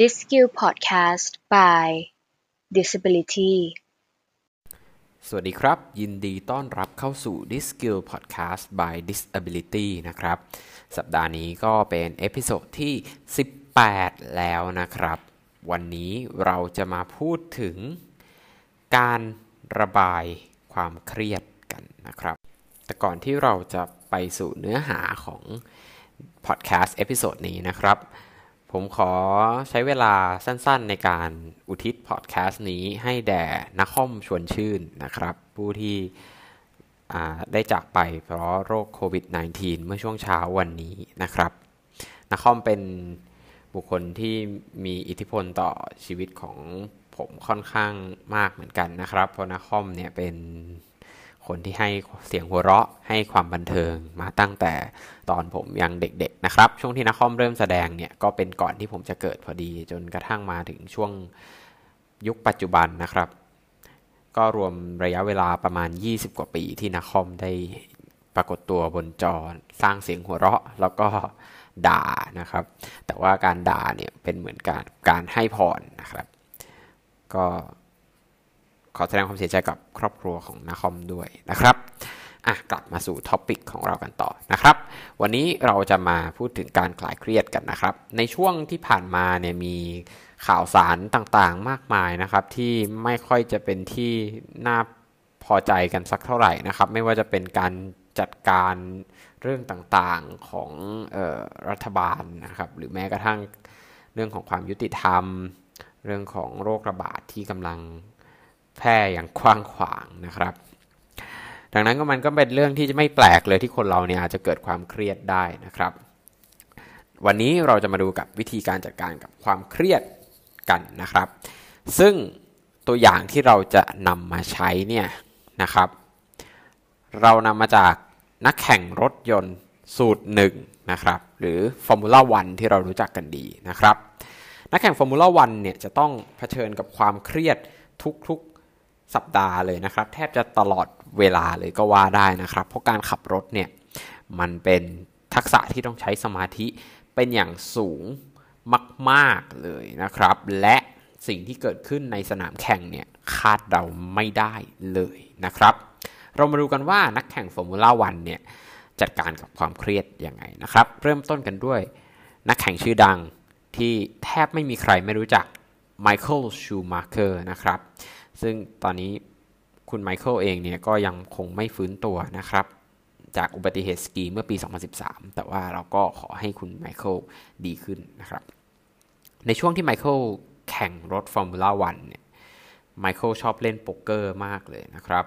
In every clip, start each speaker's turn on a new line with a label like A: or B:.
A: Diskill Podcast by Disability
B: สวัสดีครับ ยินดีต้อนรับเข้าสู่ Diskill Podcast by Disability นะครับ สัปดาห์นี้ก็เป็น episode ที่ 18 แล้วนะครับ วันนี้เราจะมาพูดถึงการระบายความเครียดกันนะครับ แต่ก่อนที่เราจะไปสู่เนื้อหาของ podcast episode นี้นะครับ ผมขอใช้เวลาสั้นๆในการอุทิศพอดแคสต์นี้ให้แด่น้าค่อมชวนชื่นนะครับ ผู้ที่ได้จากไปเพราะโรคโควิด -19 เมื่อช่วงเช้าวันนี้นะครับน้าค่อมเป็นบุคคลที่มีอิทธิพลต่อชีวิตของผมค่อนข้างมากเหมือนกันนะครับ เพราะน้าค่อมเนี่ยเป็น คนที่ให้เสียงหัวเราะให้ความบันเทิงมาตั้งแต่ตอนผมยังเด็กๆนะครับ ช่วงที่นักคอมเริ่มแสดงเนี่ยก็เป็นก่อนที่ผมจะเกิดพอดี จนกระทั่งมาถึงช่วงยุคปัจจุบันนะครับ ก็รวมระยะเวลาประมาณ 20 กว่าปีที่นักคอมได้ปรากฏตัวบนจอสร้างเสียงหัวเราะ แล้วก็ด่านะครับ แต่ว่าการด่าเนี่ยเป็นเหมือนการการให้พรนะครับ ก็ ขอแสดงความเสียใจกับครอบครัวของนาคอมด้วยนะครับอะกลับมาสู่ท็อปิกของเรากันต่อนะครับ วันนี้เราจะมาพูดถึงการคลายเครียดกันนะครับ ในช่วงที่ผ่านมาเนี่ยมีข่าวสารต่างๆ มากมายนะครับ ที่ไม่ค่อยจะเป็นที่น่าพอใจกันสักเท่าไหร่นะครับ ไม่ว่าจะเป็นการจัดการเรื่องต่างๆของออรัฐบาลนะครับ หรือแม้กระทั่งเรื่องของความยุติธรรม เรื่องของโรคระบาดที่กำลัง แพร่อย่างกว้างขวางนะครับ ดังนั้นก็มันก็เป็นเรื่องที่จะไม่แปลกเลยที่คนเราเนี่ยอาจจะเกิดความเครียดได้นะครับ วันนี้เราจะมาดูกับวิธีการจัดการกับความเครียดกันนะครับ ซึ่งตัวอย่างที่เราจะนำมาใช้เนี่ยนะครับ เรานำมาจากนักแข่งรถยนต์สูตรหนึ่งนะครับ หรือ Formula 1 ที่เรารู้จักกันดีนะครับ นักแข่ง Formula 1 เนี่ยจะต้องเผชิญกับความเครียดทุก สัปดาห์เลยนะครับ แทบจะตลอดเวลาเลยก็ว่าได้นะครับ เพราะการขับรถเนี่ยมันเป็นทักษะที่ต้องใช้สมาธิเป็นอย่างสูงมาก ๆ เลยนะครับ และสิ่งที่เกิดขึ้นในสนามแข่งเนี่ยคาดเดาไม่ได้เลยนะครับ เรามาดูกันว่านักแข่งฟอร์มูล่าวันเนี่ยจัดการกับความเครียดยังไงนะครับ เริ่มต้นกันด้วย นักแข่งชื่อดังที่แทบไม่มีใครไม่รู้จักไมเคิลชูมัคเกอร์นะครับ ซึ่งตอนนี้คุณไมเคิลเองเนี่ยก็ยังคงไม่ฟื้นตัวนะครับ จากอุบัติเหตุสกีเมื่อปี 2013 แต่ว่าเราก็ขอให้คุณไมเคิลดีขึ้นนะครับ ในช่วงที่ไมเคิลแข่งรถฟอร์มูล่าวันเนี่ยไมเคิลชอบเล่นโป๊กเกอร์มากเลยนะครับ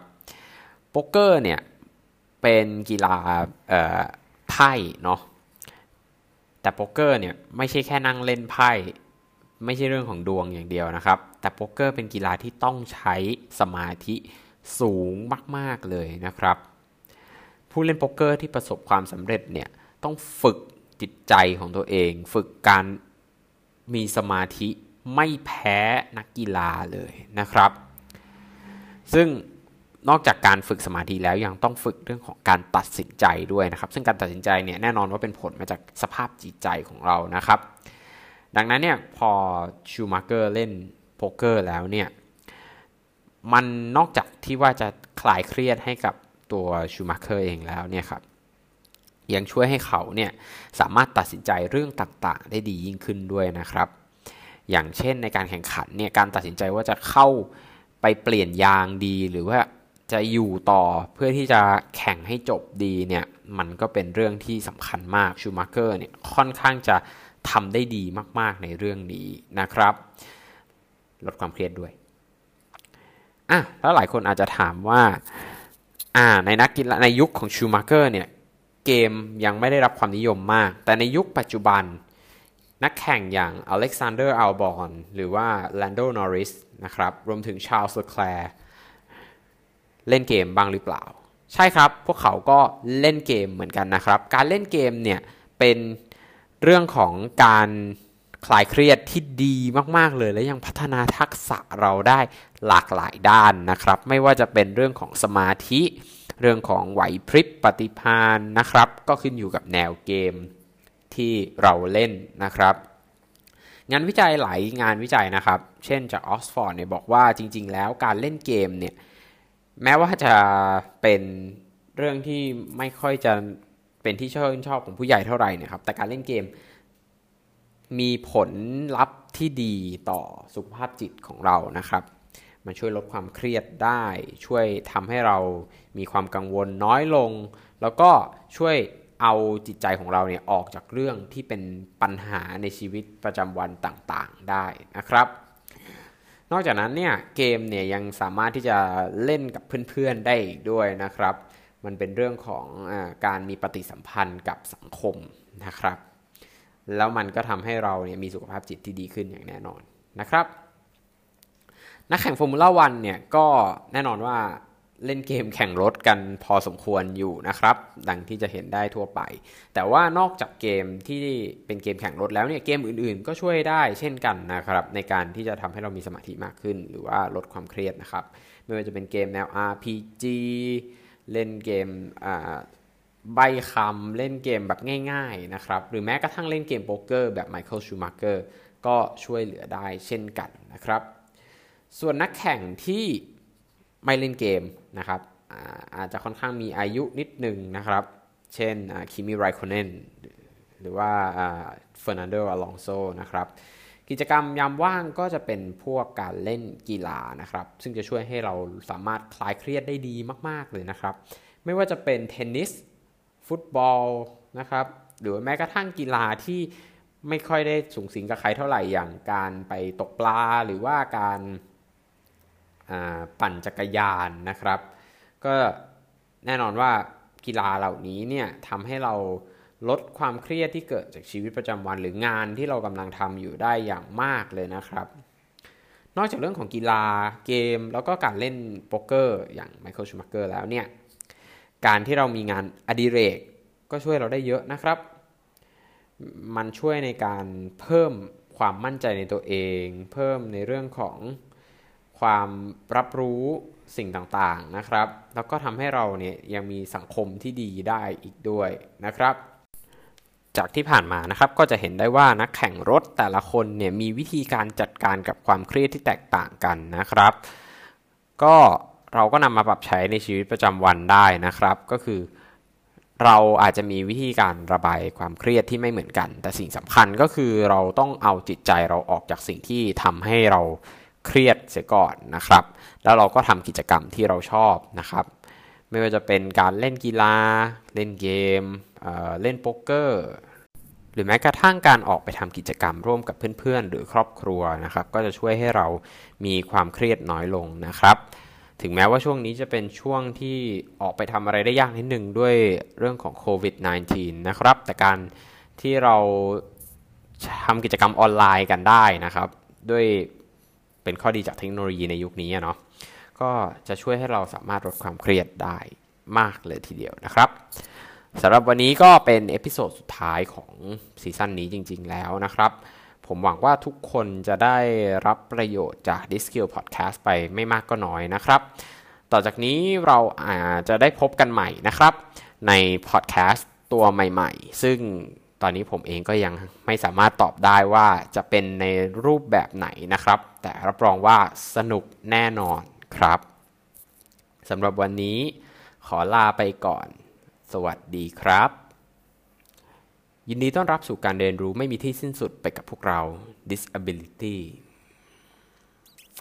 B: โป๊กเกอร์เนี่ยเป็นกีฬาไพ่เนาะแต่โป๊กเกอร์เนี่ยไม่ใช่แค่นั่งเล่นไพ่ ไม่ใช่เรื่องของดวงอย่างเดียวนะครับ แต่โป๊กเกอร์เป็นกีฬาที่ต้องใช้สมาธิสูงมาก ๆ เลยนะครับ ผู้เล่นโป๊กเกอร์ที่ประสบความสำเร็จเนี่ยต้องฝึกจิตใจของตัวเอง ฝึกการมีสมาธิไม่แพ้นักกีฬาเลยนะครับ ซึ่งนอกจากการฝึกสมาธิแล้วยังต้องฝึกเรื่องของการตัดสินใจด้วยนะครับ ซึ่งการตัดสินใจเนี่ยแน่นอนว่าเป็นผลมาจากสภาพจิตใจของเรานะครับ ดังนั้นเนี่ยพอชูมาเกอร์เล่นโป๊กเกอร์แล้วเนี่ยมันนอกจากที่ว่าจะคลายเครียดให้กับตัวชูมาเกอร์เองแล้วเนี่ยครับยังช่วยให้เขาเนี่ยสามารถตัดสินใจเรื่องต่างๆ ได้ดียิ่งขึ้นด้วยนะครับ อย่างเช่นในการแข่งขันเนี่ยการตัดสินใจว่าจะเข้าไปเปลี่ยนยางดีหรือว่า จะอยู่ต่อเพื่อที่จะแข่งให้จบดีเนี่ยมันก็เป็นเรื่องที่สำคัญมากชูมาเกอร์เนี่ยค่อนข้างจะทำได้ดีมาก ๆ ในเรื่องนี้นะครับ ลดความเครียดด้วยอะแล้วหลายคนอาจจะถามว่าอ่าในนักกีฬาในยุคของชูมัคเกอร์เนี่ยเกมยังไม่ได้รับความนิยมมาก แต่ในยุคปัจจุบัน นักแข่งอย่างอเล็กซานเดอร์อัลบอนหรือว่าแลนโดนอริสนะครับรวมถึงชาร์ลส์เลอแคลร์ เล่นเกมบ้างหรือเปล่า ใช่ครับ พวกเขาก็เล่นเกมเหมือนกันนะครับ การเล่นเกมเนี่ยเป็นเรื่องของการคลายเครียดที่ดีมากๆเลย และยังพัฒนาทักษะเราได้หลากหลายด้านนะครับ ไม่ว่าจะเป็นเรื่องของสมาธิ เรื่องของไหวพริบปฏิภาณนะครับ ก็ขึ้นอยู่กับแนวเกมที่เราเล่นนะครับ งานวิจัยหลายงานวิจัยนะครับ เช่นจากออกซ์ฟอร์ดเนี่ยบอกว่าจริง ๆ แล้วการเล่นเกมเนี่ย แม้ว่าจะเป็นเรื่องที่ไม่ค่อยจะเป็นที่ชื่นชอบของผู้ใหญ่เท่าไหร่เนี่ยครับ แต่การเล่นเกมมีผลลัพธ์ที่ดีต่อสุขภาพจิตของเรานะครับ มันช่วยลดความเครียดได้ ช่วยทำให้เรามีความกังวลน้อยลง แล้วก็ช่วยเอาจิตใจของเราเนี่ยออกจากเรื่องที่เป็นปัญหาในชีวิตประจำวันต่างๆได้นะครับ นอกจากนั้นเนี่ยเกมเนี่ยยังสามารถที่จะเล่นกับเพื่อนๆได้อีกด้วยนะครับ มันเป็นเรื่องของอการมีปฏิสัมพันธ์กับสังคมนะครับ แล้วมันก็ทำให้เราเนี่ยมีสุขภาพจิตที่ดีขึ้นอย่างแน่นอนนะครับ นักแข่งฟอร์มูล่าวันเนี่ยก็แน่นอนว่า เล่นเกมแข่งรถกันพอสมควรอยู่นะครับ ดังที่จะเห็นได้ทั่วไป แต่ว่านอกจากเกมที่เป็นเกมแข่งรถแล้วเนี่ยเกมอื่นๆ ก็ช่วยได้เช่นกันนะครับ ในการที่จะทำให้เรามีสมาธิมากขึ้น หรือว่าลดความเครียดนะครับ ไม่ว่าจะเป็นเกมแนว RPG เล่นเกมใบ้คำเล่นเกมแบบง่าย ๆนะครับ หรือแม้กระทั่งเล่นเกมโป๊กเกอร์แบบไมเคิลชูมัคเกอร์ก็ช่วยเหลือได้เช่นกันนะครับ ส่วนนักแข่งที่ ไม่เล่นเกมนะครับอาจจะค่อนข้างมีอายุนิดหนึ่งนะครับ เช่นคิมิไรคอนเนนหรือว่าเฟอร์นันโดอลองโซนะครับกิจกรรมยามว่างก็จะเป็นพวกการเล่นกีฬานะครับ ซึ่งจะช่วยให้เราสามารถคลายเครียดได้ดีมาก ๆ เลยนะครับ ไม่ว่าจะเป็นเทนนิส ฟุตบอลนะครับ หรือแม้กระทั่งกีฬาที่ไม่ค่อยได้สูงสิงกับใครเท่าไหร่อย่างการไปตกปลาหรือว่าการ ปั่นจักรยานนะครับ ก็แน่นอนว่ากีฬาเหล่านี้เนี่ยทำให้เราลดความเครียดที่เกิดจากชีวิตประจำวันหรืองานที่เรากำลังทำอยู่ได้อย่างมากเลยนะครับ นอกจากเรื่องของกีฬาเกม แล้วก็การเล่นโป๊กเกอร์อย่างไมเคิลชูมักเกอร์แล้วเนี่ยการที่เรามีงานอดิเรกก็ช่วยเราได้เยอะนะครับ มันช่วยในการเพิ่มความมั่นใจในตัวเอง เพิ่มในเรื่องของ ความรับรู้สิ่งต่างๆนะครับ แล้วก็ทำให้เราเนี่ยยังมีสังคมที่ดีได้อีกด้วยนะครับ จากที่ผ่านมานะครับก็จะเห็นได้ว่านักแข่งรถแต่ละคนเนี่ยมีวิธีการจัดการกับความเครียดที่แตกต่างกันนะครับ ก็เราก็นำมาปรับใช้ในชีวิตประจำวันได้นะครับ ก็คือเราอาจจะมีวิธีการระบายความเครียดที่ไม่เหมือนกัน แต่สิ่งสำคัญก็คือเราต้องเอาจิตใจเราออกจากสิ่งที่ทำให้เรา เครียดเสียก่อนนะครับ แล้วเราก็ทำกิจกรรมที่เราชอบนะครับ ไม่ว่าจะเป็นการเล่นกีฬา เล่นเกมเเล่นโป๊กเกอร์ หรือแม้กระทั่งการออกไปทำกิจกรรมร่วมกับเพื่อนๆ หรือครอบครัวนะครับ ก็จะช่วยให้เรามีความเครียดน้อยลงนะครับถึงแม้ว่าช่วงนี้จะเป็นช่วงที่ออกไปทำอะไรได้ยากนิดหนึ่งด้วยเรื่องของโควิด -19 นะครับ แต่การที่เราทำกิจกรรมออนไลน์กันได้นะครับ ด้วย เป็นข้อดีจากเทคโนโลยีในยุคนี้เนาะก็จะช่วยให้เราสามารถลดความเครียดได้มากเลยทีเดียวนะครับสำหรับวันนี้ก็เป็น episode สุดท้ายของ season นี้จริง ๆ แล้วนะครับ ผมหวังว่าทุกคนจะได้รับประโยชน์จาก d i s k i l l Podcast ไปไม่มากก็น้อยนะครับ ต่อจากนี้เราอาจจะได้พบกันใหม่นะครับ ในพอดแคสต์ตัวใหม่ ๆ ซึ่ง ตอนนี้ผมเองก็ยังไม่สามารถตอบได้ว่าจะเป็นในรูปแบบไหนนะครับ แต่รับรองว่าสนุกแน่นอนครับสำหรับวันนี้ขอลาไปก่อน สวัสดีครับ ยินดีต้อนรับสู่การเรียนรู้ไม่มีที่สิ้นสุดไปกับพวกเรา Disability